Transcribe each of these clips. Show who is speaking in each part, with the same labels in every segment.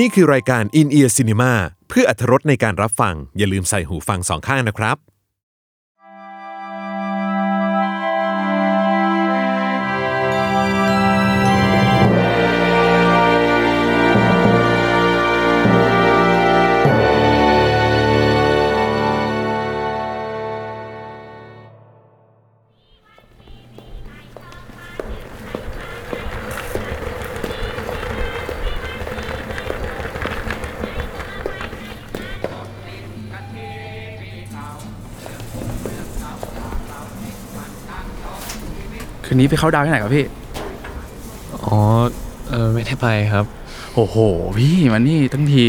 Speaker 1: นี่คือรายการ In Ear Cinema เพื่ออัธรสในการรับฟัง อย่าลืมใส่หูฟังสองข้างนะครับ
Speaker 2: นนี้ไปเข้าดาวน์ที่ไหนครับพี่
Speaker 3: อ๋อ เออไม่ได้ไปครับ
Speaker 2: โอ้โห พี่มันนี่ทั้งที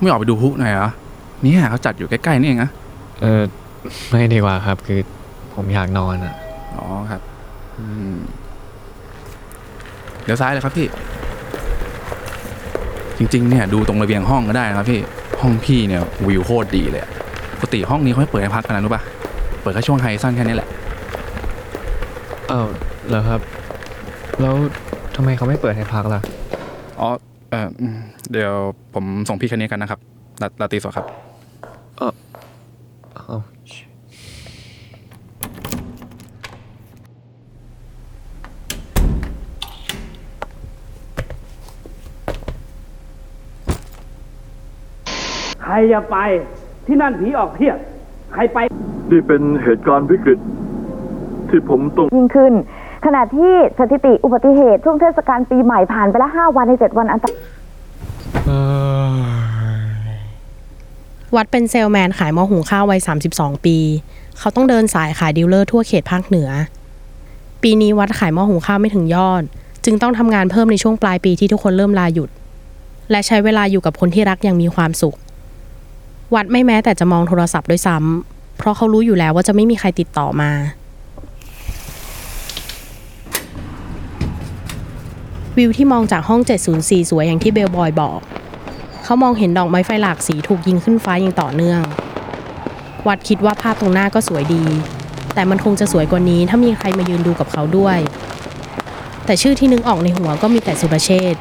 Speaker 2: ไม่ออกไปดูพลุหน่อยเหรอเนี่ยเขาจัดอยู่ใกล้ๆนี่เองนะ
Speaker 3: เออไม่ดีกว่าครับ คือผมอยากนอนอะ
Speaker 2: อ๋อครับอืมเดี๋ยวซ้ายเลยครับพี่ จริงๆเนี่ยดูตรงระเบียงห้องก็ได้นะครับพี่ ห้องพี่เนี่ยวิวโคตรดีเลยอะปกติห้องนี้เขาไม่เปิดให้พักกันนะรู้ป่ะเปิดแค่ช่วงไฮสั้นแค่นี้แหละ
Speaker 3: เออ เหรอครับ แล้วทำไมเขาไม่เปิดให้พักล่ะ
Speaker 2: อ๋อเอออืมเดี๋ยวผมส่งพี่คันนี้กันนะครับลาลาตรีสดครับ
Speaker 3: เอ้า
Speaker 4: ใครจะไปที่นั่นผีออกเพียบใครไป
Speaker 5: นี่เป็นเหตุการณ์วิกฤต ที่ผมต้อง
Speaker 6: ยิ่งขึ้น ขณะที่สถิติอุบัติเหตุช่วงเทศกาลปีใหม่ผ่านไปแล้ว5วันใน7วันอันตราย
Speaker 7: วัดเป็นเซลแมนขายหม้อหุงข้าววัย 32 ปี เขาต้องเดินสายขายดีลเลอร์ทั่วเขตภาคเหนือ ปีนี้วัดขายหม้อหุงข้าวไม่ถึงยอด จึงต้องทำงานเพิ่มในช่วงปลายปีที่ทุกคนเริ่มลาหยุด และใช้เวลาอยู่กับคนที่รักอย่างมีความสุข วัดไม่แม้แต่จะมองโทรศัพท์ด้วยซ้ำเพราะเขารู้อยู่แล้วว่าจะไม่มีใครติดต่อมา วิวที่มองจากห้อง 704 สวยอย่างที่เบลบอยบอก เขามองเห็นดอกไม้ไฟหลากสีถูกยิงขึ้นฟ้าอย่างต่อเนื่อง วัดคิดว่าภาพตรงหน้าก็สวยดี แต่มันคงจะสวยกว่านี้ถ้ามีใครมายืนดูกับเขาด้วย แต่ชื่อที่นึกออกในหัวก็มีแต่สุรเชษฐ์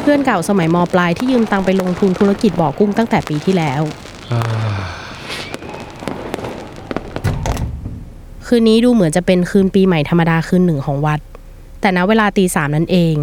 Speaker 7: เพื่อนเก่าสมัยมปลายที่ยืมตังค์ไปลงทุนธุรกิจบ่อกุ้งตั้งแต่ปีที่แล้วคืนนี้ดูเหมือนจะเป็นคืนปีใหม่ธรรมดาคืนหนึ่งของวัด แต่ณเวลาตีสามนั่นเอง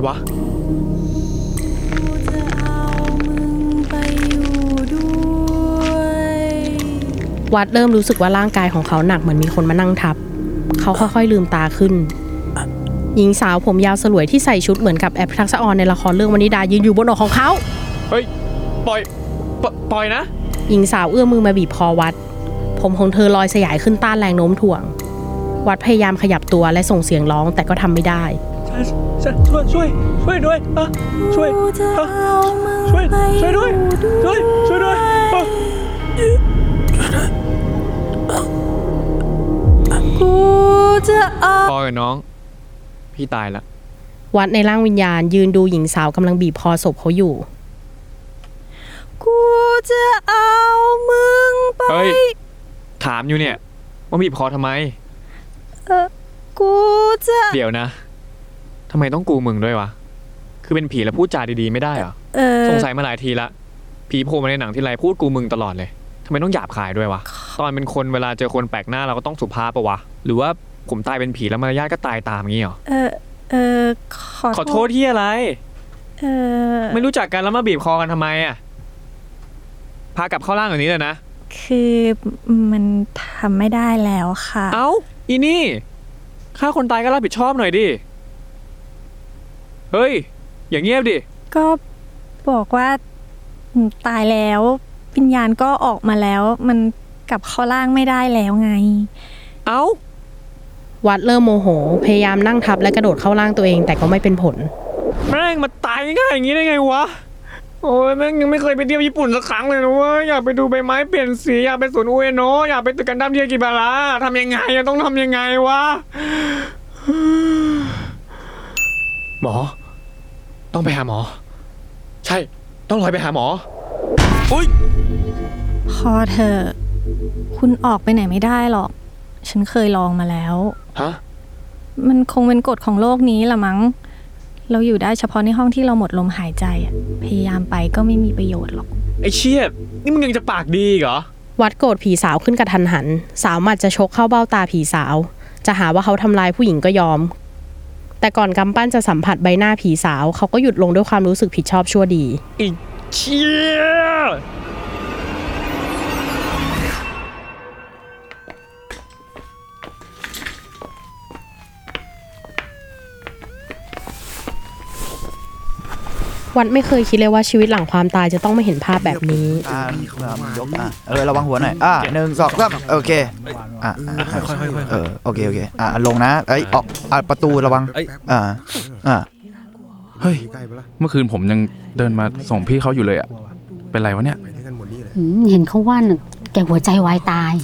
Speaker 3: อะไรวะ
Speaker 7: วัดเริ่มรู้สึกว่าร่างกายของเขาหนักเหมือนมีคนมานั่งทับ เขาค่อยๆลืมตาขึ้น หญิงสาวผมยาวสลวยที่ใส่ชุดเหมือนกับแอปทักษะออนในละครเรื่องวนิดายืนอยู่บนอกของเขา
Speaker 3: เฮ้ย ปล่อยปปล่อยนะ
Speaker 7: หญิงสาวเอื้อมมือมาบีบคอวัด ผมของเธอลอยสยายขึ้นต้านแรงโน้มถ่วง วัดพยายามขยับตัวและส่งเสียงร้องแต่ก็ทำไม่ได้
Speaker 8: ช่วยช่วยช่วยด้วยอะช่วยอะช่วยช่วยด้วยช่วยช่วยด้วยอะ
Speaker 3: ปล่อยน้อง พี่ตายละ
Speaker 7: วัดในร่างวิญญาณยืนดูหญิงสาวกำลังบีบคอศพเขาอยู่
Speaker 6: กูจะเอามึงไป
Speaker 3: เฮ้ยถามอยู่เนี่ย ว่าบีบคอทำไม
Speaker 6: กูจะ
Speaker 9: เดี๋ยวนะ ทำไมต้องกูมึงด้วยวะ คือเป็นผีแล้วพูดจาดีๆไม่ได้เหรอ
Speaker 10: เออ
Speaker 9: สงสัยมาหลายทีละ ผีโผล่มาในหนังที่ไรพูดกูมึงตลอดเลยทำไมต้องหยาบคายด้วยวะ ตอนเป็นคนเวลาเจอคนแปลกหน้าเราก็ต้องสุภาพปะวะ หรือว่าผมตายเป็นผีแล้วมารยาทก็ตายตามงี้เหรอ
Speaker 10: เออเออขอ
Speaker 9: ขอโทษที่อะไร
Speaker 10: เออ
Speaker 9: ไม่รู้จักกันแล้วมาบีบคอกันทำไมอะ พากลับเข้าร่างอย่างนี้เลยนะ
Speaker 10: คือมันทำไม่ได้แล้วค่ะ
Speaker 9: เอ้า อีนี่ฆ่าคนตายก็รับผิดชอบหน่อยดิ เฮ้ย อย่างเงียบดิ
Speaker 10: ก็บอกว่าตายแล้ววิญญาณก็ออกมาแล้ว มันกลับเข้าร่างไม่ได้แล้วไง
Speaker 9: เอ้า
Speaker 7: วัดเริ่มโมโห พยายามนั่งทับและกระโดดเข้าร่างตัวเองแต่ก็ไม่เป็นผล
Speaker 9: แม่งมาตายง่ายๆอย่างนี้ได้ไงวะ โอ้ยแม่งยังไม่เคยไปเที่ยวญี่ปุ่นสักครั้งเลยนะเว้ยอยากไปดูใบไม้เปลี่ยนสีอยากไปสวนอุเอโนะอยากไปตึกกันดั้มเทียกิบาระทำยังไงอะต้องทำยังไงวะหมอ ต้องไปหาหมอ ใช่ ต้องลอยไปหาหมอ อุ้ย
Speaker 10: พอเธอะ คุณออกไปไหนไม่ได้หรอก ฉันเคยลองมาแล้ว
Speaker 9: ฮะ
Speaker 10: มันคงเป็นกฎของโลกนี้ละมั้ง เราอยู่ได้เฉพาะในห้องที่เราหมดลมหายใจอะพยายามไปก็ไม่มีประโยชน์หรอก
Speaker 9: ไอเชียดนี่มึงยังจะปากดีอีกเหรอ
Speaker 7: วัดโกรธผีสาวขึ้นกระทันหัน สาวหมัดจะชกเข้าเบ้าตาผีสาว จะหาว่าเขาทำลายผู้หญิงก็ยอม แต่ก่อนกำปั้นจะสัมผัสใบหน้าผีสาว เขาก็หยุดลงด้วยความรู้สึกผิดชอบชั่วดี
Speaker 9: อีเชีย
Speaker 7: วัดไม่เคยคิดเลยว่าชีวิตหลังความตายจะต้องไม่เห็นภาพแบบนี้
Speaker 11: อ่าอ่ายกอะเออระวังหัวหน่อยอ่าหนึ่งสองสามโอเคอะอะเออโอเคโอเคอะลงนะเอ้ยออกอะประตูระวังอ่าอ่า
Speaker 2: เฮ้ยเมื่อคืนผมยังเดินมาส่งพี่เขาอยู่เลยอะเป็นไรวะเนี่ย
Speaker 12: หืมเห็นเขาว่าน่ะแกหัวใจวายตาย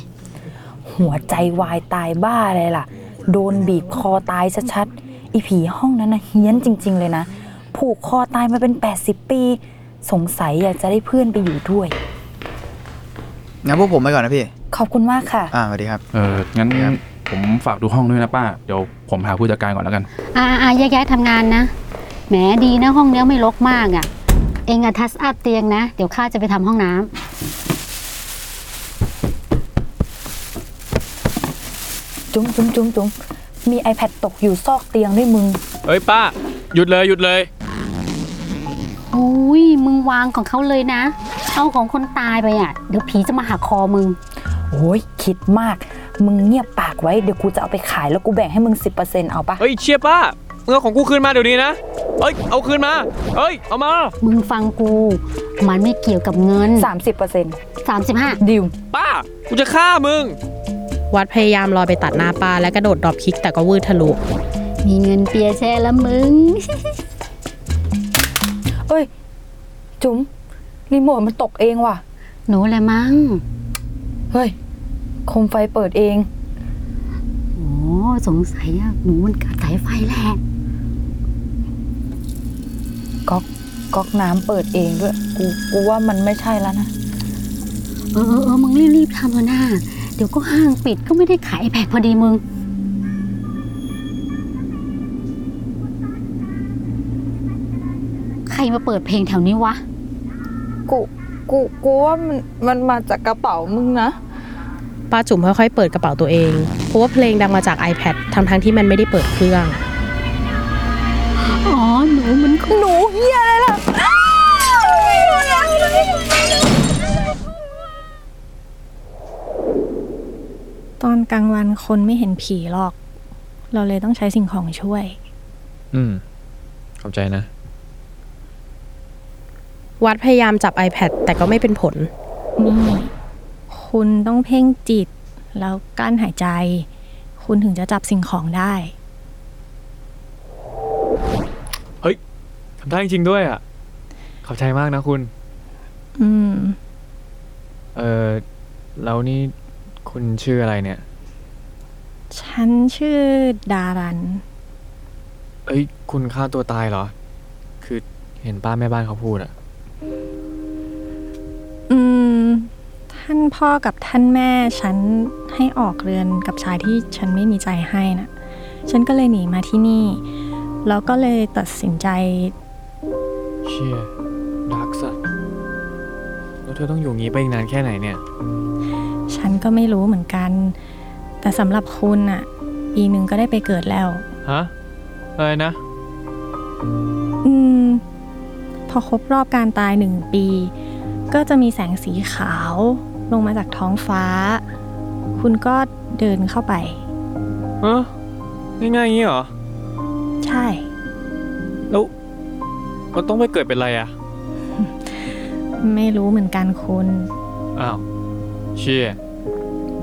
Speaker 6: หัวใจวายตายบ้าเลยล่ะ โดนบีบคอตายชัดๆ อีผีห้องนั้นนะเฮี้ยนจริง ๆ เลยนะ ผูกคอตายมาเป็น 80 ปี สงสัยอยากจะได้เพื่อนไปอยู่ด้วย
Speaker 11: งั้นพวกผมไปก่อนนะพี่
Speaker 6: ขอบคุณมากค่ะ
Speaker 11: อ่าสวัสดีครับ
Speaker 2: เอองั้นผมฝากดูห้องด้วยนะป้า เดี๋ยวผมหาผู้จัดการก่อนแล้วกัน
Speaker 12: อ่าอ่าแยกย้ายทำงานนะ แหมดีนะห้องเนี้ยไม่รกมากอะ่ะ เองอะทัสอัพเตียงนะ เดี๋ยวข้าจะไปทำห้องน้ำ
Speaker 6: จุ้งจุ้งจุ้งจุ้งมี iPad ตกอยู่ซอกเตียงด้วยมึง
Speaker 9: เฮ้ยป้า หยุดเลยหยุดเลย
Speaker 12: อุ้ยมึงวางของเขาเลยนะ เอาของคนตายไปอะ เดี๋ยวผีจะมาหักคอมึง
Speaker 6: โอ้ยคิดมาก มึงเงียบปากไว้เดี๋ยวกูจะเอาไปขายแล้วกูแบ่งให้มึง 10%เอาปะ
Speaker 9: เฮ้ยเชี่ยป้ามึงเอาของกูคืนมาเดี๋ยวนี้นะเฮ้ยเอาคืนมาเฮ้ยเอามา
Speaker 12: มึงฟังกู มันไม่เกี่ยวกับเงิน
Speaker 6: 30%
Speaker 12: 35
Speaker 6: ดิว
Speaker 9: ป้า กูจะฆ่ามึง
Speaker 7: วัดพยายามลอยไปตัดหน้าปลาและกระโดด dropkick แต่ก็วืดทะลุ
Speaker 12: มีเงินเปียร์แช่แล้วมึง
Speaker 6: เอ้ย จุ๋มรีโมทมันตกเองว่ะ
Speaker 12: หนูแหละมั้ง
Speaker 6: เฮ้ยโคมไฟเปิดเอง
Speaker 12: โอ้สงสัยอะหนูมันกัดสายไฟแหละ
Speaker 6: ก๊อกก๊อกน้ำเปิดเองด้วย กูกูว่ามันไม่ใช่แล้วนะ
Speaker 12: เออเออเออมึงรีบๆทำเถอะนะเดี๋ยวก็ห้างปิดก็ไม่ได้ขายแพกพอดีมึง ใครมาเปิดเพลงแถวนี้วะ
Speaker 6: กูกูกูว่ามันมันมาจากกระเป๋ามึงนะ
Speaker 7: ป้าจุ๋มค่อยๆเปิดกระเป๋าตัวเองเพราะว่าเพลงดังมาจาก iPad ทั้งทั้งๆที่มันไม่ได้เปิดเครื่อง
Speaker 12: อ๋อ หนูมัน
Speaker 6: หนูเฮียอะไรล่ะ
Speaker 10: ตอนกลางวันคนไม่เห็นผีหรอก เราเลยต้องใช้สิ่งของช่วย
Speaker 9: อืม ขอบใจนะ
Speaker 7: วัดพยายามจับ iPad แต่ก็ไม่เป็นผล
Speaker 10: นี่คุณต้องเพ่งจิต แล้วกั้นหายใจ คุณถึงจะจับสิ่งของได้
Speaker 9: เฮ้ยทำได้จริงๆด้วยอะ ขอบใจมากนะคุณ
Speaker 10: อืม
Speaker 9: เออแล้วนี่คุณชื่ออะไรเนี่ย
Speaker 10: ฉันชื่อดารัน
Speaker 9: เอ้ย คุณฆ่าตัวตายเหรอ คือเห็นป้าแม่บ้านเขาพูดอะ
Speaker 10: อืม ท่านพ่อกับท่านแม่ฉันให้ออกเรือนกับชายที่ฉันไม่มีใจให้นะฉันก็เลยหนีมาที่นี่ แล้วก็เลยตัดสินใจ
Speaker 9: เชี่ยดักสัตว์แล้วเธอต้องอยู่งี้ไปอีกนานแค่ไหนเนี่ย
Speaker 10: ฉันก็ไม่รู้เหมือนกัน แต่สำหรับคุณอะปีหนึ่งก็ได้ไปเกิดแล้ว
Speaker 9: ฮะ อะไรนะ
Speaker 10: อครบรอบการตายหนึ่งปี ก็จะมีแสงสีขาว ลงมาจากท้องฟ้า คุณก็เดินเข้าไป
Speaker 9: เออง่ายๆอย่างนี้เหรอ
Speaker 10: ใช่
Speaker 9: แล้วเราต้องไปเกิดเป็นอะไรอะ
Speaker 10: ไม่รู้เหมือนกันคุณ
Speaker 9: อ้าว เชี่ย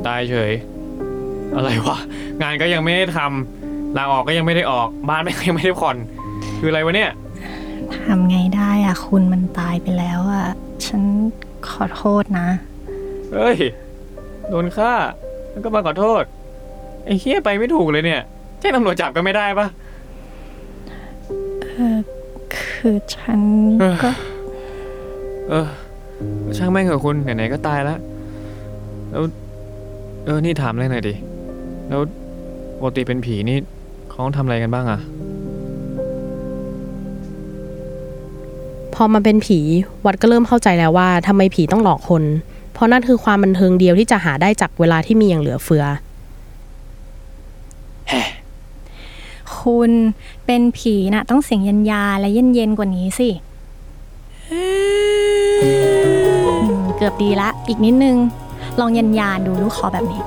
Speaker 9: ตายเฉย อะไรวะ งานก็ยังไม่ได้ทำลาออกก็ยังไม่ได้ออก บ้านไม่ยังไม่ได้ผ่อน คืออะไรวะเนี่ย
Speaker 10: ทำไงได้อะ คุณมันตายไปแล้วอะฉันขอโทษนะ
Speaker 9: เฮ้ย โดนฆ่า แล้วก็มาขอโทษ ไอ้เฮียไปไม่ถูกเลยเนี่ยแจ้งตำรวจจับก็ไม่ได้ปะ
Speaker 10: เออคือฉันก็
Speaker 9: เออ ช่างแม่งเหอะคุณไหนๆก็ตายแล้ว แล้ว เออ นี่ถามอะไรหน่อยดิ แล้วปกติเป็นผีนี่เขาต้องทำอะไรกันบ้างอะ
Speaker 7: พอมาเป็นผีวัดก็เริ่มเข้าใจแล้วว่าทำไมผีต้องหลอกคน เพราะนั่นคือความบันเทิงเดียวที่จะหาได้จากเวลาที่มีอย่างเหลือเฟือ
Speaker 10: คุณเป็นผีน่ะต้องเสียงยันยาและเย็นเย็นๆกว่านี้สิอืมเกือบดีละ อีกนิดนึง ลองยันยานดูลูกคอแบบนี้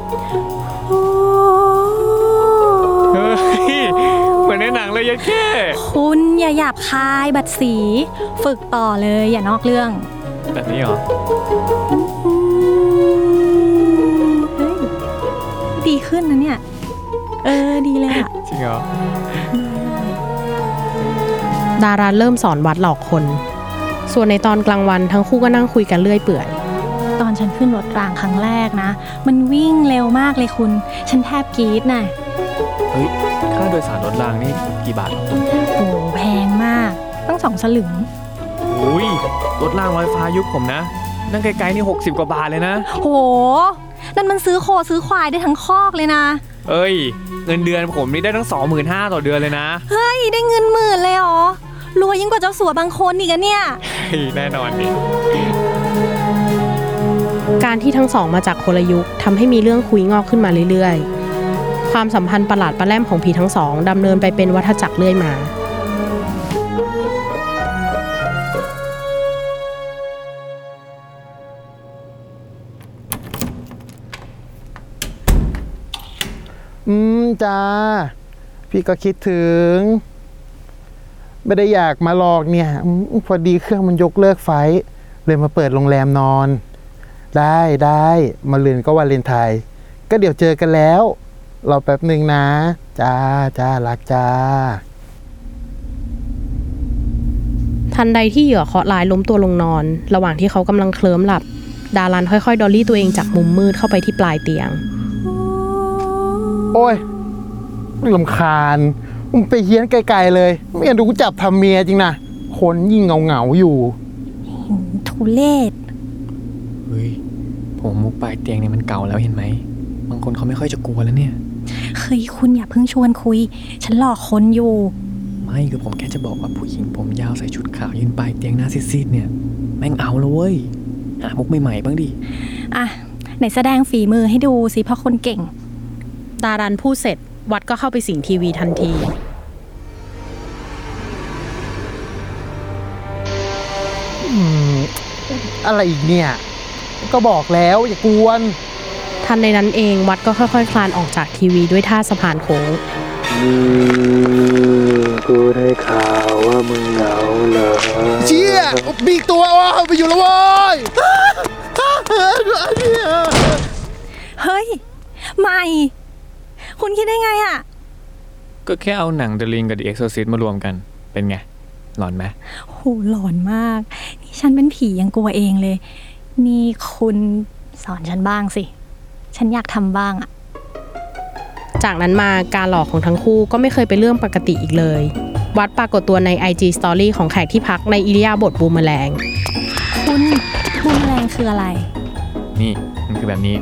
Speaker 9: อนในหนังเลยยัดแค่
Speaker 10: คุณอย่าหยาบคายบัดสี ฝึกต่อเลยอย่านอกเรื่อง
Speaker 9: แบบนี้เหรอ
Speaker 10: เฮ้ยดีขึ้นนะเนี่ย เออดีเลยอะ
Speaker 9: จริงเหรอ
Speaker 7: ดาราเริ่มสอนวัดหลอกคน ส่วนในตอนกลางวันทั้งคู่ก็นั่งคุยกันเรื่อยเปื่อย
Speaker 10: ตอนฉันขึ้นรถรางครั้งแรกนะ มันวิ่งเร็วมากเลยคุณ ฉันแทบกรี๊ดน่ะ
Speaker 9: เฮ้ย ค่าโดยสารรถรางนี่กี่บาทหรอตุ้ม
Speaker 10: โหแพงมากต้องสองสลึง
Speaker 9: อุ้ยรถรางลอยฟ้ายุคผมนะ นั่งไกลๆนี่ 60 กว่าบาทเลยนะ
Speaker 10: โห นั่นมันซื้อโคซื้อควายได้ทั้งคอกเลยนะ
Speaker 9: เอ้ย เงินเดือนผมนี่ได้ทั้ง 25,000ต่อเดือนเลยนะ
Speaker 10: เฮ้ย ได้เงินหมื่นเลยเหรอ รวยยิ่งกว่าเจ้าสัวบางคนอีกอะเนี่ย
Speaker 9: เฮ้ยแน่นอนดิ
Speaker 7: การที่ทั้งสองมาจากคนละยุคทำให้มีเรื่องคุยงอกขึ้นมาเรื่อยๆ ความสัมพันธ์ประหลาดประแลมของผีทั้งสองดำเนินไปเป็นวัฏจักรเรื่อยมา
Speaker 13: อืมจ้า พี่ก็คิดถึง ไม่ได้อยากมาหลอกเนี่ยอืมพอดีเครื่องมันยกเลิกไฟล์เลยมาเปิดโรงแรมนอน ได้ได้มาเลือนก็วาเลนไทน์ก็เดี๋ยวเจอกันแล้ว รอแป๊บหนึ่งนะจ้าจ้ารักจ้า
Speaker 7: ทันใดที่เหยื่อเคราะห์ร้ายล้มตัวลงนอน ระหว่างที่เขากำลังเคลิ้มหลับ ดารันค่อยๆ ดอลลี่ตัวเองจากมุมมืดเข้าไปที่ปลายเตียง
Speaker 13: โอ้ยลำคาญมึงไปเฮี้ยนไกลๆเลย ไม่งั้นดูกูจับทำเมียจริงนะคนยิ่งเหงาๆอยู่
Speaker 10: ทุเลศ
Speaker 9: เฮ้ยผมมุกปลายเตียงเนี่ยมันเก่าแล้วเห็นไหม บางคนเขาไม่ค่อยจะกลัวแล้วเนี่ย
Speaker 10: เฮ้ยคุณอย่าเพิ่งชวนคุย ฉันหลอกคนอยู่
Speaker 9: ไม่คือผมแค่จะบอกว่าผู้หญิงผมยาวใส่ชุดขาวยืนปลายเตียงหน้าซีดๆเนี่ย แม่งเอาแล้วเว้ยหามุกใหม่ๆบ้างดิ
Speaker 10: อะไหนแสดงฝีมือให้ดูสิเพราะคนเก่ง
Speaker 7: ดารันพูดเสร็จ วัดก็เข้าไปสิงทีวีทันที
Speaker 13: อืมอะไรอีกเนี่ย ก็บอกแล้วอย่ากวน
Speaker 7: ทันในนั้นเองวัดก็ค่อยๆ คลานออกจากทีวีด้วยท่าสะพานโค้ง
Speaker 14: กูได้ข่าวว่ามึงเหงาเหรอ
Speaker 13: เชี่ยบีกตัวว้าวไปอยู่แล้วเว้ย
Speaker 10: เฮ้ย ใหม่ คุณคิดได้ไงอะ
Speaker 9: ก็แค่เอาหนัง The Ring กับ The Exorcist มารวมกัน เป็นไง หลอนไหม
Speaker 10: โหหลอนมาก นี่ฉันเป็นผียังกลัวเองเลย นี่คุณสอนฉันบ้างสิ ฉันอยากทำบ้างอะ
Speaker 7: จากนั้นมาการหลอกของทั้งคู่ก็ไม่เคยเป็นเรื่องปกติอีกเลย วัดปรากฏตัวใน IG Story ของแขกที่พักในอิริยาบถบูมแมลง
Speaker 10: คุณบูมแมลงคืออะไร
Speaker 9: นี่มันคือแบบนี้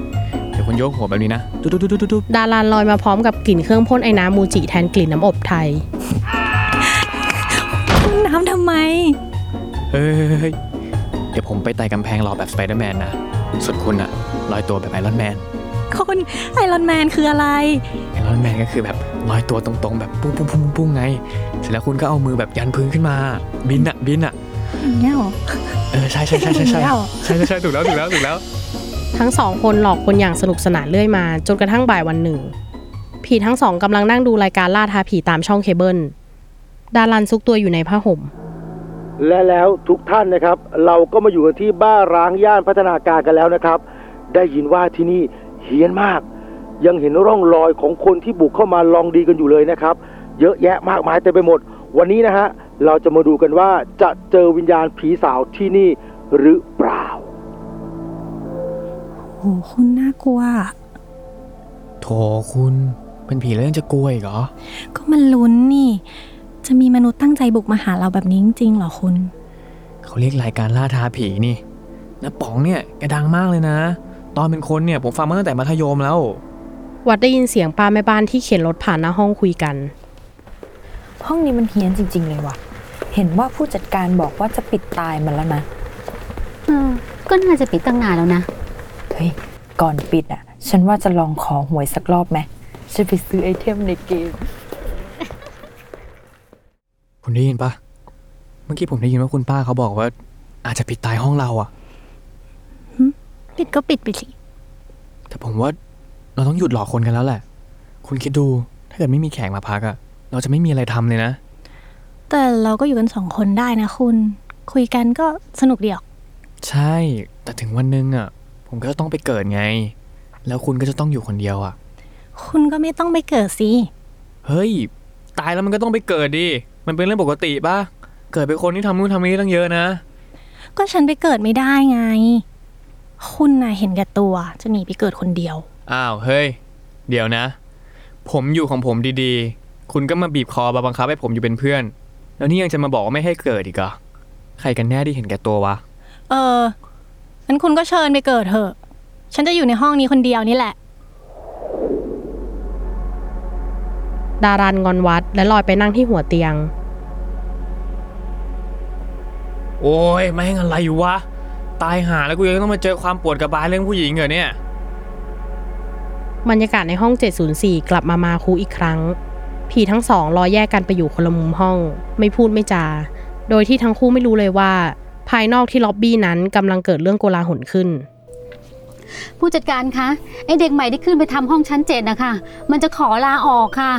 Speaker 9: เดี๋ยวยวคุณโยกหัวแบบนี้นะตุ๊ดตุ๊ดตุ๊ดตุ๊ด
Speaker 7: ดารันลอยมาพร้อมกับกลิ่นเครื่องพ่นไอ้น้ำมูจิแทนกลิ่นน้ำอบไทย
Speaker 10: น้ำทำไม
Speaker 9: เฮ้ยเฮ้ยเฮ้ยเดี๋ยวผมไปไต่กำแพงรอแบบสไปเดอร์แมนนะส่วนคุณอะลอยตัวแบบไอรอนแมน
Speaker 10: คนไอรอนแมนคืออะไร
Speaker 9: ไอรอนแมนก็คือแบบลอยตัวตรงๆ แบบปุ้งปุ้งปุ้งปุ้งปุ้งไง เสร็จแล้วคุณก็เอามือแบบยันพื้นขึ้นมาบินอะบินอะ
Speaker 10: อย่างเงี้ยเหรอ
Speaker 9: เออใช่ใช่ใช่ใช่ใช่
Speaker 10: แล้ว
Speaker 9: ใช่ใช่ใช่ถูกแล้วถูกแล้วถูกแล้ว
Speaker 7: ทั้งสองคนหลอกคนอย่างสนุกสนานเรื่อยมา จนกระทั่งบ่ายวันหนึ่ง ผีทั้งสองกำลังนั่งดูรายการล่าท้าผีตามช่องเคเบิลดารันซุกตัวอยู่ในผ้าห่ม
Speaker 15: และแล้วทุกท่านนะครับ เราก็มาอยู่กันที่บ้านร้างย่านพัฒนาการกันแล้วนะครับ ได้ยินว่าที่นี่ เฮี้ยนมาก ยังเห็นร่องรอยของคนที่บุกเข้ามาลองดีกันอยู่เลยนะครับ เยอะแยะมากมายเต็มไปหมด วันนี้นะฮะเราจะมาดูกันว่าจะเจอวิญญาณผีสาวที่นี่หรือเปล่า
Speaker 10: โหคุณน่ากลัว
Speaker 9: โถคุณเป็นผีแล้วยังจะกลัวอีกเหรอ
Speaker 10: ก็มันลุ้นนี่ จะมีมนุษย์ตั้งใจบุกมาหาเราแบบนี้จริงๆเหรอคุณ
Speaker 9: เขาเรียกรายการล่าท้าผีนี่น้าป๋องเนี่ยแกดังมากเลยนะ ตอนเป็นคนเนี่ยผมฟังมาตั้งแต่มัธยมแล้ว
Speaker 7: วัดได้ยินเสียงป้าแม่บ้านที่เข็นรถผ่านหน้าห้องคุยกัน
Speaker 6: ห้องนี้มันเฮี้ยนจริง ๆ เลยว่ะ เห็นว่าผู้จัดการบอกว่าจะปิดตายมันแล้วนะ
Speaker 12: เออ ก็น่าจะปิดตั้งนานแล้วนะ
Speaker 6: เฮ้ย ก่อนปิดอะ ฉันว่าจะลองขอหวยสักรอบไหมจะไปซื้อไอเทมในเกม
Speaker 9: คุณได้ยินปะเมื่อกี้ผมได้ยินว่าคุณป้าเขาบอกว่า อาจจะปิดตายห้องเราอะ
Speaker 10: ปิดก็ปิดไปสิ
Speaker 9: แต่ผมว่าเราต้องหยุดหลอกคนกันแล้วแหละ คุณคิดดู ถ้าเกิดไม่มีแขกมาพักอะเราจะไม่มีอะไรทำเลยนะ
Speaker 10: แต่เราก็อยู่กันสองคนได้นะคุณ คุยกันก็สนุกดีออก
Speaker 9: ใช่ แต่ถึงวันหนึงอะผมก็จะต้องไปเกิดไง แล้วคุณก็จะต้องอยู่คนเดียวอะ
Speaker 10: คุณก็ไม่ต้องไปเกิดสิ
Speaker 9: เฮ้ย ตายแล้วมันก็ต้องไปเกิดดิ มันเป็นเรื่องปกติปะเกิดเป็นคนที่ทำนู่นทำนี่ตั้งเยอะนะ
Speaker 10: ก็ฉันไปเกิดไม่ได้ไง คุณน่ะเห็นแก่ตัวจะหนีไปเกิดคนเดียว
Speaker 9: อ้าว เฮ้ย เดี๋ยวนะ ผมอยู่ของผมดีๆ คุณก็มาบีบคอมาบังคับให้ผมอยู่เป็นเพื่อน แล้วนี่ยังจะมาบอกว่าไม่ให้เกิดอีกเหรอใครกันแน่ที่เห็นแก่ตัววะ
Speaker 10: เอองั้นคุณก็เชิญไปเกิดเถอะ ฉันจะอยู่ในห้องนี้คนเดียวนี่แหละ
Speaker 7: ดารันงอนวัดและลอยไปนั่งที่หัวเตียง
Speaker 9: โอ้ยไม่งอะไรอยู่วะ ตายหาแล้วกูยังต้องมาเจอความปวดกระบาลเรื่องผู้หญิงเหรอเนี่ย
Speaker 7: บรรยากาศในห้อง 704 กลับมามาคูอีกครั้ง ผีทั้งสองรอแยกกันไปอยู่คนละมุมห้อง ไม่พูดไม่จา โดยที่ทั้งคู่ไม่รู้เลยว่า ภายนอกที่ล็อบบี้นั้นกำลังเกิดเรื่องโกลาหลขึ้น
Speaker 12: ผู้จัดการคะไอเด็กใหม่ที่ขึ้นไปทำห้องชั้นเจ็ดนะคะมันจะขอลาออกค่ะ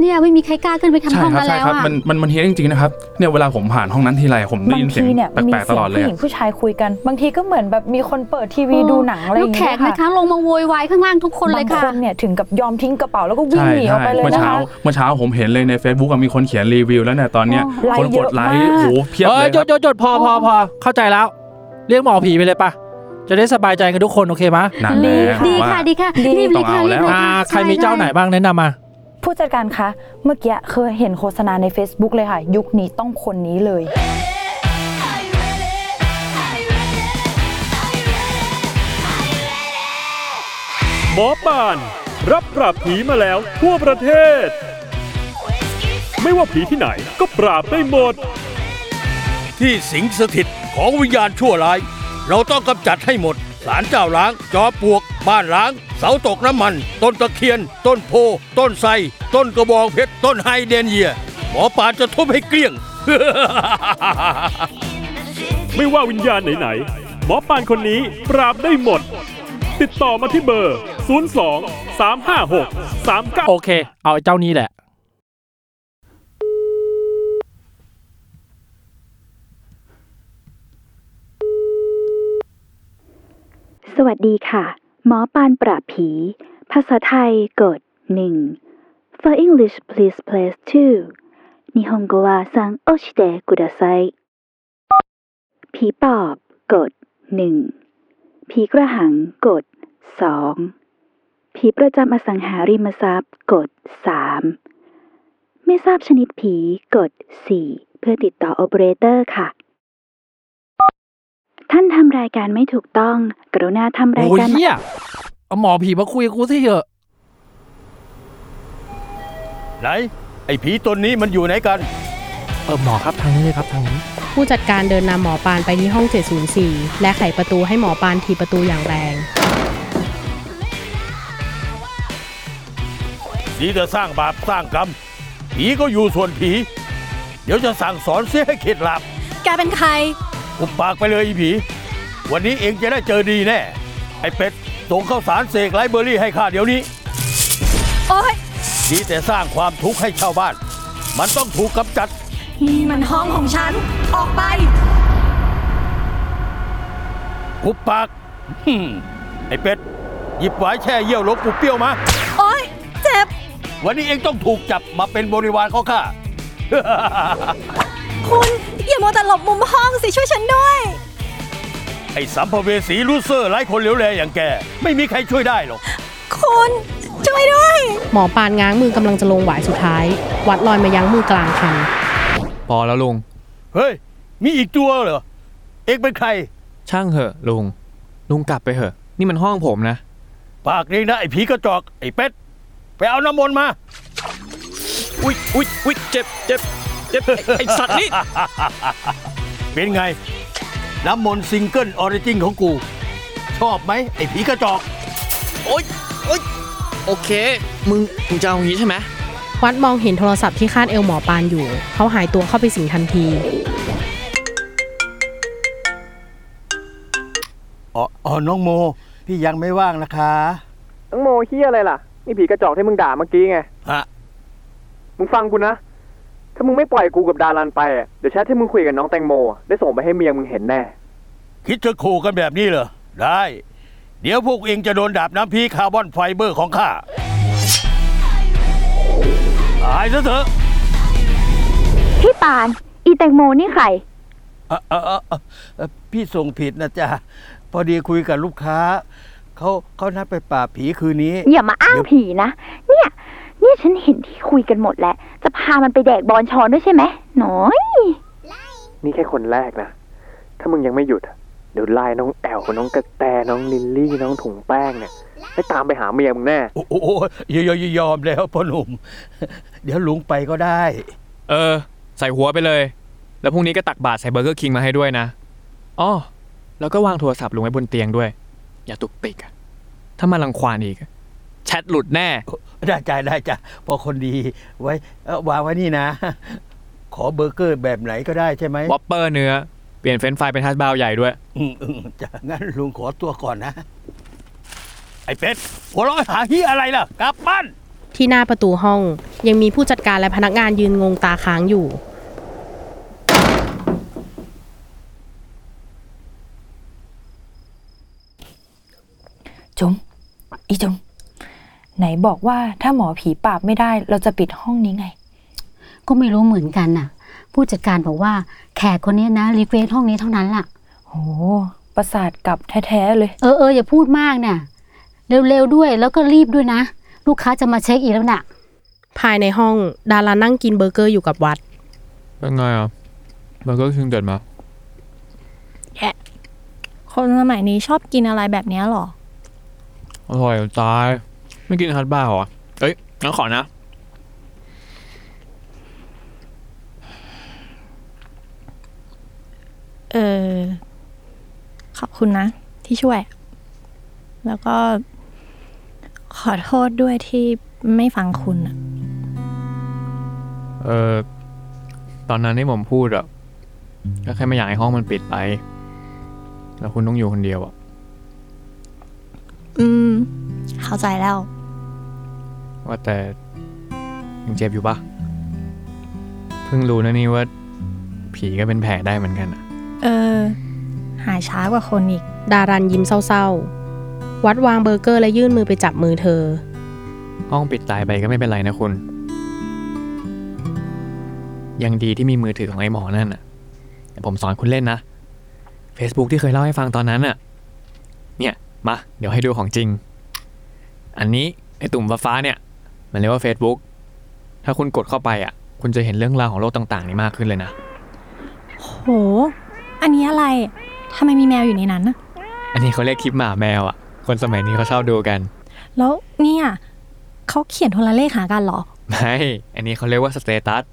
Speaker 12: เนี่ยไม่มีใครกล้าขึ้นไปทำ
Speaker 2: ใช่
Speaker 12: ห้อง
Speaker 2: ครับ
Speaker 12: นั้น
Speaker 2: ใช่
Speaker 12: แล้ว
Speaker 2: ครับ
Speaker 12: อะ
Speaker 2: มันมันมันเฮี้ยนจริงๆนะครับเนี่ยเวลาผมผ่านห้องนั้นทีไรผมได้
Speaker 6: บาง
Speaker 2: ยินเสียง
Speaker 6: ทีเนี่ย
Speaker 2: แป
Speaker 6: มี
Speaker 2: ลกๆต
Speaker 6: เสีย
Speaker 2: ลองดเลย
Speaker 6: ผู้หญิงผู้ชายคุยกัน บางทีก็เหมือนแบบมีคนเปิดทีวีดูหนังอะไรอ
Speaker 12: แล้ว
Speaker 6: ย่าง
Speaker 12: แข
Speaker 6: เงี้
Speaker 12: ก
Speaker 6: ย
Speaker 12: นะคะ
Speaker 6: ค่ะ
Speaker 12: ลงมาโวยวายข้างล่างทุกคนเลย
Speaker 6: บาง
Speaker 12: ค่ะ
Speaker 6: คนเนี่ยถึงกับยอมทิ้งกระเป๋าแล้วก็วิ่ง
Speaker 2: ใช่
Speaker 6: หนีออก
Speaker 2: ใช่
Speaker 6: ไปเลย
Speaker 2: เมื่อ
Speaker 6: นะ
Speaker 2: เช้า
Speaker 6: คะ
Speaker 2: เมื่อเช้าผมเห็นเลยใน Facebook อะมีคนเขียนรีวิวแล้วเนี่ยตอนเนี้ย
Speaker 6: ไลค์
Speaker 2: คนกดไลค์
Speaker 6: เยอะมาก
Speaker 2: โอ้โหเพียบ
Speaker 16: เอ
Speaker 2: เล
Speaker 16: อยห
Speaker 2: ค
Speaker 16: ยุ
Speaker 2: รั
Speaker 16: ด
Speaker 2: บ
Speaker 16: หยุดหยุดพอพอพอเข้าใจแล้ว เรียกหมอผีไปเลยปะจะได้สบายใจกันทุกคนโอเคไหมะ
Speaker 2: นั่นแหละ
Speaker 12: ดี
Speaker 2: ว่า
Speaker 12: ค่ะดีค่ะรีบ
Speaker 2: ต้
Speaker 12: เล
Speaker 2: อยง
Speaker 12: ค่ะ
Speaker 2: เอา
Speaker 12: รี
Speaker 2: แล้
Speaker 12: บ
Speaker 2: ว
Speaker 12: เลย
Speaker 16: อ่า
Speaker 12: ค่ะ
Speaker 16: ใครมีเจ้าไหนบ้างแนะนำมา
Speaker 6: ผู้จัดการคะ เมื่อกี้เคยเห็นโฆษณาใน Facebook เลยค่ะ ยุคนี้ต้องคนนี้เลย
Speaker 17: หมอป่าน รับปราบผีมาแล้วทั่วประเทศ ไม่ว่าผีที่ไหนก็ปราบได้หมด
Speaker 18: ที่สิงสถิตของวิญญาณชั่วร้าย เราต้องกำจัดให้หมดศาลเจ้าล้าง จอปลวก บ้านล้าง เสาตกน้ำมัน ต้นตะเคียน ต้นโพ ต้นไทรต้นกระบองเพชร ต้นไฮเดรนเยีย หมอปานจะทุบให้เกลี้ยง
Speaker 17: ไม่ว่าวิญญาณไหนๆ หมอป่านคนนี้ปราบได้หมด ติดต่อมาที่เบอร์ 02 356 39
Speaker 16: โอเค เอาไอ้เจ้านี้แหละ
Speaker 19: สวัสดีค่ะ หมอปานปราบผี ภาษาไทยกด1 For English please press 2นิฮงโกวาซังโอชิเตกุดาไซผีปอบกด1ผีกระหังกด2ผีประจำอสังหาริมทรัพย์กด3ไม่ทราบชนิดผีกด4เพื่อติดต่อโอเปอเรเตอร์ค่ะ ท่านทำรายการไม่ถูกต้อง กรุณาทำราย
Speaker 16: โอ้ย
Speaker 19: การ
Speaker 16: เฮียเอาหมอผีมาคุยกับกูที่เถอะ
Speaker 18: ไหน ไอ้ผีตนนี้มันอยู่ไหนกัน
Speaker 16: เออหมอครับทางนี้เลยครับทางนี้
Speaker 7: ผู้จัดการเดินนำหมอปานไปที่ห้อง 704 และไขประตูให้หมอปานถีบประตูอย่างแรง
Speaker 18: ดีแต่สร้างบาปสร้างกรรม ผีก็อยู่ส่วนผี เดี๋ยวจะสั่งสอนเสียให้เข็ดหลับ
Speaker 10: แกเป็นใคร
Speaker 18: อุบปากไปเลยอีผี วันนี้เองจะได้เจอดีแน่ ไอ้เป็ดส่งข้าวสารเสกไลฟ์เบอร์รี่ให้ข้าเดี๋ยวนี้
Speaker 10: โอ๊ย
Speaker 18: ดีแต่สร้างความทุกข์ให้ชาวบ้าน มันต้องถูกกำจัด
Speaker 10: นี่มันห้องของฉัน ออกไป
Speaker 18: หุบปากฮึ่มไอ้เป็ด หยิบหวายแช่เยี่ยวหลวงปู่เปรี้ยวมา
Speaker 10: โอ๊ย เจ็บ
Speaker 18: วันนี้เองต้องถูกจับมาเป็นบริวารของข้า
Speaker 10: คุณอย่ามัวแต่หลบมุมห้องสิช่วยฉันด้วย
Speaker 18: ไอ้สัมภเวสีลูเซอร์ไร้คนเหลวแลอย่างแก ไม่มีใครช่วยได้หรอก
Speaker 10: คุณช่วยด้วย
Speaker 7: หมอปานง้างมือกำลังจะลงหวายสุดท้าย วัดลอยมายั้งมือกลางคัน
Speaker 9: พอแล้วลุง
Speaker 18: เฮ้ย มีอีกตัวเหรอ เองเป็นใคร
Speaker 9: ช่างเหอะลุง ลุงกลับไปเหอะ นี่มันห้องผมนะ
Speaker 18: ปากนี้นะ ไอ้ผีกระจอก ไอ้เป็ด ไปเอาน้ำมนต์มา
Speaker 9: อุ๊ยอุ๊ยอุ๊ยเจ็บเจ็บ เจ็บไอ้ไอ้สัตว์นี่
Speaker 18: เป็นไง น้ำมนต์ single origin ของกู ชอบไหมไอ้ผีกระจอก
Speaker 9: โอ๊ยโอ๊ยโอเค มึง มึงจะเอาอย่างนี้ใช่ไหม
Speaker 7: วัดมองเห็นโทรศัพท์ที่คาดเอวหมอปานอยู่ เขาหายตัวเข้าไปสิงทันที
Speaker 18: อ๋ออ๋อน้องโม พี่ยังไม่ว่างนะคะ
Speaker 3: น้องโมเฮียอะไรล่ะ นี่ผีกระจอกที่มึงด่าเมื่อกี้ไง
Speaker 18: ฮะ
Speaker 3: มึงฟังกูนะ ถ้ามึงไม่ปล่อยกูกับดารันไปอะเดี๋ยวแชทที่มึงคุยกับน้องแตงโมอะได้ส่งไปให้เมียมึงเห็นแน่
Speaker 18: คิดจะขู่กันแบบนี้เหรอ ได้ เดี๋ยวพวกเองจะโดนดาบน้ำพี้ carbon fiber ของข้าตายซะเถอะ
Speaker 19: พี่ปาน อีแตงโมนี่ใคร
Speaker 18: เอ่อเอ่อเอ่อเอ่อพี่ส่งผิดนะจ๊ะ พอดีคุยกับลูกค้า เขาเขานัดไปปราบผีคืนนี้
Speaker 19: อย่ามาอ้างผีนะ เนี่ยเนี่ยฉันเห็นที่คุยกันหมดแล้ว จะพามันไปแดกบอนชอนด้วยใช่ไหมหน้อย
Speaker 3: นี่แค่คนแรกนะ ถ้ามึงยังไม่หยุดอะเดี๋ยวไล่น้องแอลน้องกระแตน้องลิลลี่น้องถุงแป้งเนี่ยให้ตามไปหาเมียมึงแน่
Speaker 18: โอ้โหยยยยอมแล้วพ่อหนุ่ม เดี๋ยวลุงไปก็ได้
Speaker 9: เออ ไสหัวไปเลย แล้วพรุ่งนี้ก็ตักบาตรใส่เบอร์เกอร์คิงมาให้ด้วยนะอ๋อแล้วก็วางโทรศัพท์ลงไว้บนเตียงด้วย อย่าตุกติกอะถ้ามารังควานอีกอะ แชทหลุดแน่
Speaker 18: ได้จ้ะได้จ้ะพอคนดีไว้เอ่อวางไว้นี่นะ ขอเบอร์เกอร์แบบไหนก็ได้ใช่ไหม
Speaker 9: วอปเปอร์เนื้อ เปลี่ยนเฟรนช์ฟรายเป็น hash brown ใหญ่ด้วย
Speaker 18: อืมอืมจ้ะงั้นลุงขอตัวก่อนนะ ไอ้เป็ดหัวเร้อยหาเฮียอะไรล่ะ กลับบ้าน
Speaker 7: ที่หน้าประตูห้อง ยังมีผู้จัดการและพนักงานยืนงงตาค้างอยู่
Speaker 6: จุ๋มอีจุ๋ม ไหนบอกว่าถ้าหมอผีปราบไม่ได้ เราจะปิดห้องนี้ไง
Speaker 12: ก็ไม่รู้เหมือนกันน่ะ ผู้จัดการบอกว่าแขกคนนี้นะ request ห้องนี้เท่านั้นล่ะ
Speaker 6: โหประสาทกลับแท้ๆเลย
Speaker 12: เออเอออย่าพูดมากน่ะเร็วๆด้วยแล้วก็รีบด้วยนะ ลูกค้าจะมาเช็คอินแล้วน่ะ
Speaker 7: ภายในห้องดารานั่งกินเบอร์เกอร์อยู่กับวัด
Speaker 9: เป็นไงอะเบอร์เกอร์คิงเด็ดมา
Speaker 10: คนสมัยนี้ชอบกินอะไรแบบเนี้ยหรอ
Speaker 9: อร่อยจะตาย ไม่กินฮัทบ้าเหรอ เอ้ยงั้นขอนะ
Speaker 10: เออ ขอบคุณนะ ที่ช่วย แล้วก็ขอโทษด้วยที่ไม่ฟังคุณอะ
Speaker 9: เออ ตอนนั้นที่ผมพูดอะก็แค่ไม่อยากให้ห้องมันปิดไป แล้วคุณต้องอยู่คนเดียวอะ
Speaker 10: อืม เข้าใจแล้ว
Speaker 9: ว่าแต่ยังเจ็บอยู่ปะเพิ่งรู้นะนี่ว่า ผีก็เป็นแผลได้เหมือนกันอะ
Speaker 10: เออ หายช้ากว่าคนอีก
Speaker 7: ดารันยิ้มเศร้าๆ วัดวางเบอร์เกอร์และยื่นมือไปจับมือเธอ
Speaker 9: ห้องปิดตายไปก็ไม่เป็นไรนะคุณ ยังดีที่มีมือถือของไอ้หมอนั่นอะแต่ผมสอนคุณเล่นนะ Facebook ที่เคยเล่าให้ฟังตอนนั้นอะเนี่ย มา เดี๋ยวให้ดูของจริง อันนี้ไอ้ตุ่มฟ้าๆเนี่ย มันเรียกว่า Facebook ถ้าคุณกดเข้าไปอะคุณจะเห็นเรื่องราวของโลกต่างๆ นี้มากขึ้นเลยนะ
Speaker 10: โห อันนี้อะไรทำไมมีแมวอยู่ในนั้นนะ
Speaker 9: อันนี้เขาเรียกคลิปหมาแมวอะคนสมัยนี้เขาชอบดูกัน
Speaker 10: แล้วเนี่ยเขาเขียนโทรเลขหากันเหรอ
Speaker 9: ไม่ อันนี้เขาเรียกว่า status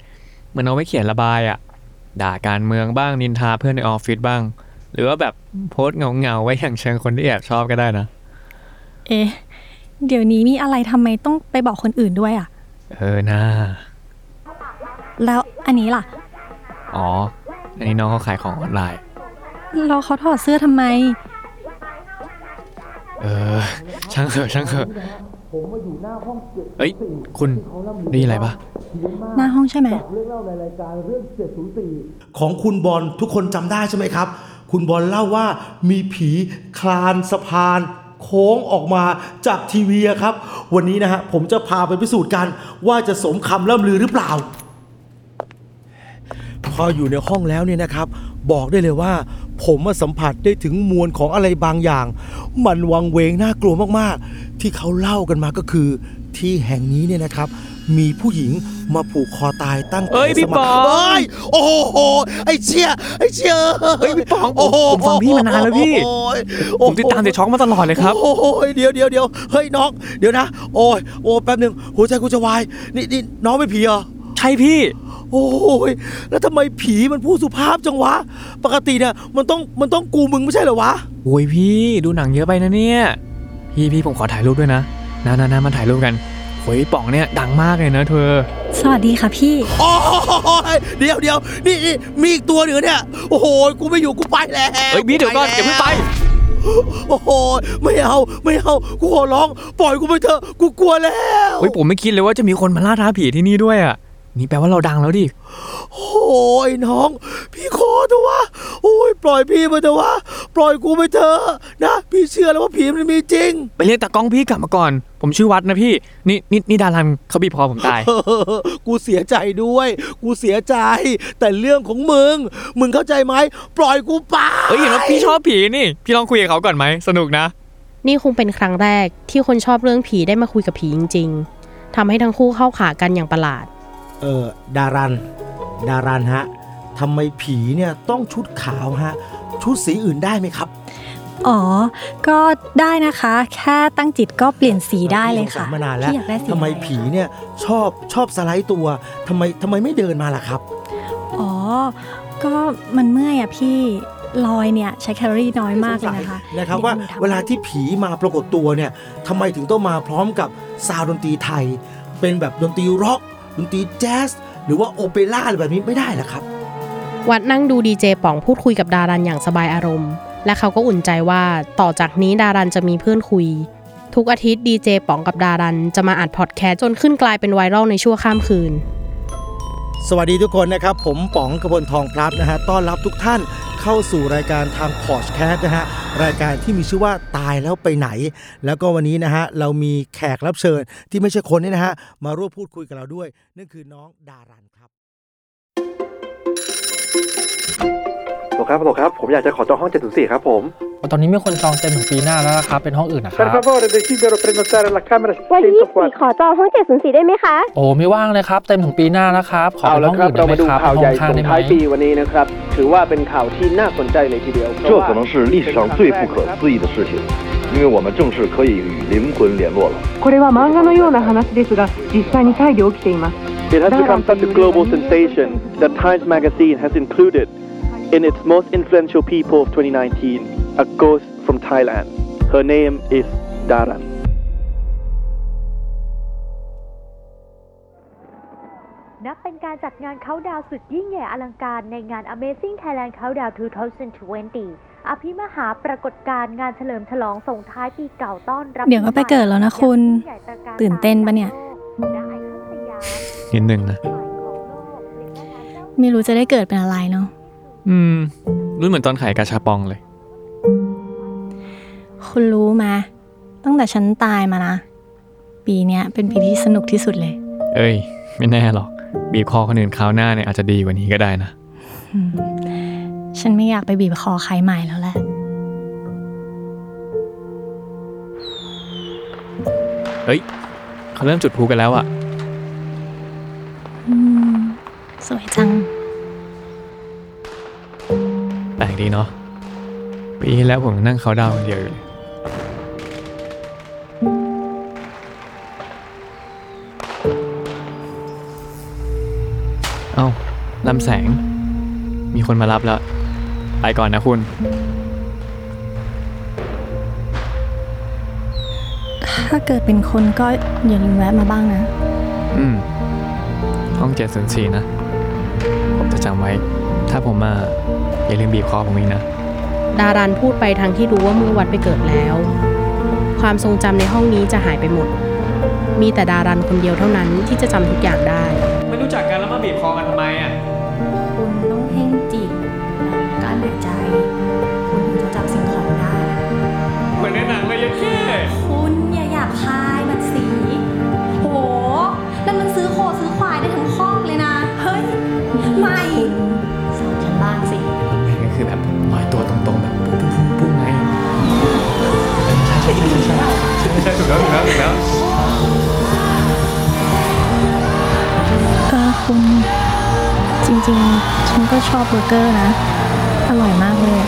Speaker 9: เหมือนเอาไว้เขียนระบายอะด่าการเมืองบ้างนินทาเพื่อนในออฟฟิศบ้าง หรือว่าแบบโพสต์เหงาๆไว้หยั่งเชิงคนที่แอบชอบก็ได้นะ
Speaker 10: เอ๊ะ เดี๋ยวนี้มีอะไรทำไมต้องไปบอกคนอื่นด้วยอะ
Speaker 9: เออนะ
Speaker 10: แล้วอันนี้ล่ะ
Speaker 9: อ๋อ อันนี้น้องเขาขายของออนไลน์
Speaker 10: เราเขาถอดเสื้อทำไม
Speaker 9: เออ ช่างเถอะช่างเถอะเอ้ย คุณได้ยินอะไรปะ
Speaker 10: หน้าห้องใช่ไหม
Speaker 15: ของคุณบอลทุกคนจำได้ใช่ไหมครับ คุณบอลเล่าว่ามีผีคลานสะพาน โค้งออกมาจากทีวีครับ วันนี้นะฮะผมจะพาไปพิสูจน์กันว่าจะสมคำล่ำลือหรือเปล่า พออยู่ในห้องแล้วเนี่ยนะครับ บอกได้เลยว่า ผมมาสัมผัสได้ถึงมวลของอะไรบางอย่าง มันวังเวงน่ากลัวมากๆ ที่เขาเล่ากันมาก็คือ ที่แห่งนี้เนี่ยนะครับ มีผู้หญิงมาผูกคอตายตั้งแต่
Speaker 9: เอ้ยพี่
Speaker 15: สมั
Speaker 9: ป๋อง
Speaker 15: เอ้ยโอ้โหไอ้เชี่ยไอ้เชี่ยเฮ้ยพี่ป๋อง
Speaker 9: ผมฟังพี่มานานแล้วพี่ผมติดตามเดช็อกมาตลอดเลยครับ
Speaker 15: โอ้ยเดี๋ยวเดี๋ยวเดี๋ยวเฮ้ยน้อง เดี๋ยวนะ โอ้ยโอ้แป๊บหนึงหัวใจกูจะวาย นี่นี่น้องเป็นผีเหรอ
Speaker 9: ใช่พี่
Speaker 15: โอ้ยแล้วทำไมผีมันพูดสุภาพจังวะ ปกติเนี่ยมันต้องมันต้องกูมึงไม่ใช่เหรอวะ
Speaker 9: โอ้ยพี่ดูหนังเยอะไปนะเนี่ย พี่พี่ผมขอถ่ายรูปด้วยนะนานานามาถ่ายรูปกัน โอ้ยป๋องเนี่ยดังมากเลยนะเธอ
Speaker 10: สวัสดีค่ะพี่
Speaker 15: โอ้ยเดี๋ยวเดี๋ยวนี่นี่มีอีกตัวหนึ่งเนี่ย โอ้โห กูไม่อยู่กูไปแล้ว
Speaker 9: เฮ้ยพี่เดี๋ยวก่อนอย่าเพิ่งไป
Speaker 15: โอ้โห ไม่เอาไม่เอา กูขอร้อง ปล่อยกูไปเถอะ กูกลัวแล้ว
Speaker 9: โอ้ยผมไม่คิดเลยว่าจะมีคนมาล่าท้าผีที่นี่ด้วยอะ นี่แปลว่าเราดังแล้วดิ
Speaker 15: โอ้ยน้อง พี่ขอเถอะวะ โอ้ยปล่อยพี่ไปเถอะวะ ปล่อยกูไปเถอะนะ พี่เชื่อแล้วว่าผีมันมีจริง
Speaker 9: ไปเรียกตากล้องพี่กลับมาก่อน ผมชื่อวัดนะพี่ นี่นี่นี่ดารันเขาบีบคอผมตาย
Speaker 15: กูเสียใจด้วย กูเสียใจ แต่เรื่องของมึง มึงเข้าใจไหม ปล่อยกูไป
Speaker 9: เอ้ยเห็นว่าพี่ชอบผีนี่ พี่ลองคุยกับเขาก่อนไหม สนุกนะ
Speaker 7: นี่คงเป็นครั้งแรกที่คนชอบเรื่องผีได้มาคุยกับผีจริง ๆทำให้ทั้งคู่เข้าขากันอย่างประหลาด
Speaker 15: เออดารัน ดารันฮะทำไมผีเนี่ยต้องชุดขาวฮะ ชุดสีอื่นได้ไหมครับ
Speaker 10: อ๋อ ก็ได้นะคะ แค่ตั้งจิตก็เปลี่ยนสีได้เลยค่ะ
Speaker 15: มานานแล้ว
Speaker 10: พี่อยากได้สี
Speaker 15: ทำไม
Speaker 10: อะไร
Speaker 15: ผีเนี่ยชอบชอบสไลด์ตัวทำไมทำไมไม่เดินมาล่ะครับ
Speaker 10: อ๋อ ก็มันเมื่อยอะพี่ลอยเนี่ยใช้แคลอรี่น้อยมากเลยนะคะ
Speaker 15: นะครับว่าเวลาที่ผีมาปรากฏตัวเนี่ยทำไมถึงต้องมาพร้อมกับ sound ดนตรีไทย เป็นแบบดนตรีร็อก ดนตรีแจ๊สหรือว่าโอเปร่าอะไรแบบนี้ไม่ได้หรอครับ
Speaker 7: วัดนั่งดูดีเจป๋องพูดคุยกับดารันอย่างสบายอารมณ์ และเขาก็อุ่นใจว่าต่อจากนี้ดารันจะมีเพื่อนคุย ทุกอาทิตย์ดีเจป๋องกับดารันจะมาอัดพอดแคสต์จนขึ้นกลายเป็นไวรัลในชั่วข้ามคืน
Speaker 15: สวัสดีทุกคนนะครับ ผมป๋องกระพลทองพลับนะฮะต้อนรับทุกท่านเข้าสู่รายการทางพอดแคสต์นะฮะรายการที่มีชื่อว่าตายแล้วไปไหน แล้วก็วันนี้นะฮะเรามีแขกรับเชิญที่ไม่ใช่คนนี่นะฮะมาร่วมพูดคุยกับเราด้วยนั่นคือน้องดารันครับ
Speaker 14: ลครับโหลครับ ผมอยากจะขอจองห้อง 704 ครับผม
Speaker 16: ตอนนี้มีคนจองเต็มถึงปีหน้าแล้วนะครับ เป็นห้องอื่นนะค
Speaker 20: Per
Speaker 16: รับ
Speaker 20: favore desidero prenotare la camera
Speaker 21: วันที่สี่
Speaker 20: 604
Speaker 21: ขอจองห้อง 704 ได้ไหมคะ
Speaker 16: โอ้ไม่ว่างเลยครับ เต็มถึงปีหน้าแล้วครับ ขอ
Speaker 20: เอา
Speaker 16: เป็น
Speaker 20: ละ
Speaker 16: ห้อง
Speaker 20: ครับ
Speaker 16: อื่น
Speaker 20: เรา
Speaker 16: ได้ไหม
Speaker 20: มาดู
Speaker 16: ครับ
Speaker 20: ข่าว
Speaker 16: ห้
Speaker 20: ใหญ่
Speaker 16: องข้าง
Speaker 20: ส่
Speaker 16: ได้
Speaker 20: ง
Speaker 16: ไหม
Speaker 20: ท้ายปีวันนี้นะครับ ถือว่าเป็นข่าวที่น่าสนใจเลยทีเดียวเพ
Speaker 5: 这
Speaker 20: ราะว่า
Speaker 5: 可能是历史上最不可思议的事情，因为我们正式可以与灵魂联络了。
Speaker 22: これは漫画のような話ですが実際にタイで起きています
Speaker 20: It has become such a global sensation that Times Magazine has included in its most influential people of 2019 a ghost from Thailand. Her name is Daran.
Speaker 23: นับเป็นการจัดงานเขาดาวสุดยิ่งใหญ่อลังการในงาน Amazing Thailand Countdown 2020 อภิมหาปรากฏการณ์งานเฉลิมฉลองส่งท้ายปีเก่าต้อนรับ
Speaker 10: เดี๋ยวก็ไปเกิดแล้วนะคุณ ตื่นเต้นปะเนี่ย
Speaker 9: นิดนึงนะ
Speaker 10: ไม่รู้จะได้เกิดเป็นอะไรเนาะ
Speaker 9: อืม รู้เหมือนตอนขายกาชาปองเลย
Speaker 10: คุณรู้ไหมตั้งแต่ฉันตายมานะ ปีเนี้ยเป็นปีที่สนุกที่สุดเลย
Speaker 9: เอ้ย ไม่แน่หรอก บีบคอคนอื่นคราวหน้าเนี่ยอาจจะดีกว่านี้ก็ได้นะ
Speaker 10: อืมฉันไม่อยากไปบีบคอใครใหม่แล้วแหละ
Speaker 9: เฮ้ย เขาเริ่มจุดพลุกันแล้วอะ
Speaker 10: อืม สวยจัง
Speaker 9: ปีแล้วผมนั่งเขาดาวคนเดียวเลยเอา้าลำแสง มีคนมารับแล้ว ไปก่อนนะคุณ
Speaker 10: ถ้าเกิดเป็นคนก็อย่าลืมแวะมาบ้างนะ
Speaker 9: อืม ห้องเจ็ดศูนสี่นะ ผมจะจำไว้ ถ้าผมมา อย่าลืมบีบคอผมอีกนะ
Speaker 7: ดารันพูดไปทั้งที่รู้ว่าเมื่อวัดไปเกิดแล้ว ความทรงจำในห้องนี้จะหายไปหมด มีแต่ดารันคนเดียวเท่านั้นที่จะจำทุกอย่างได้
Speaker 9: แล้วแล้วแล้ว
Speaker 10: เออคุณจริงๆ ฉันก็ชอบเบอร์เกอร์นะ อร่อยมากเลย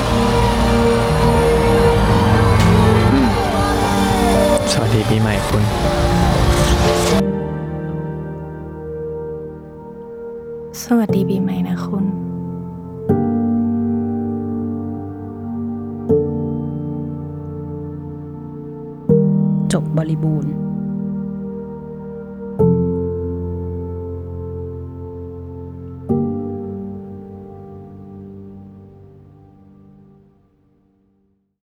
Speaker 9: สวัสดีปีใหม่คุ
Speaker 7: ณ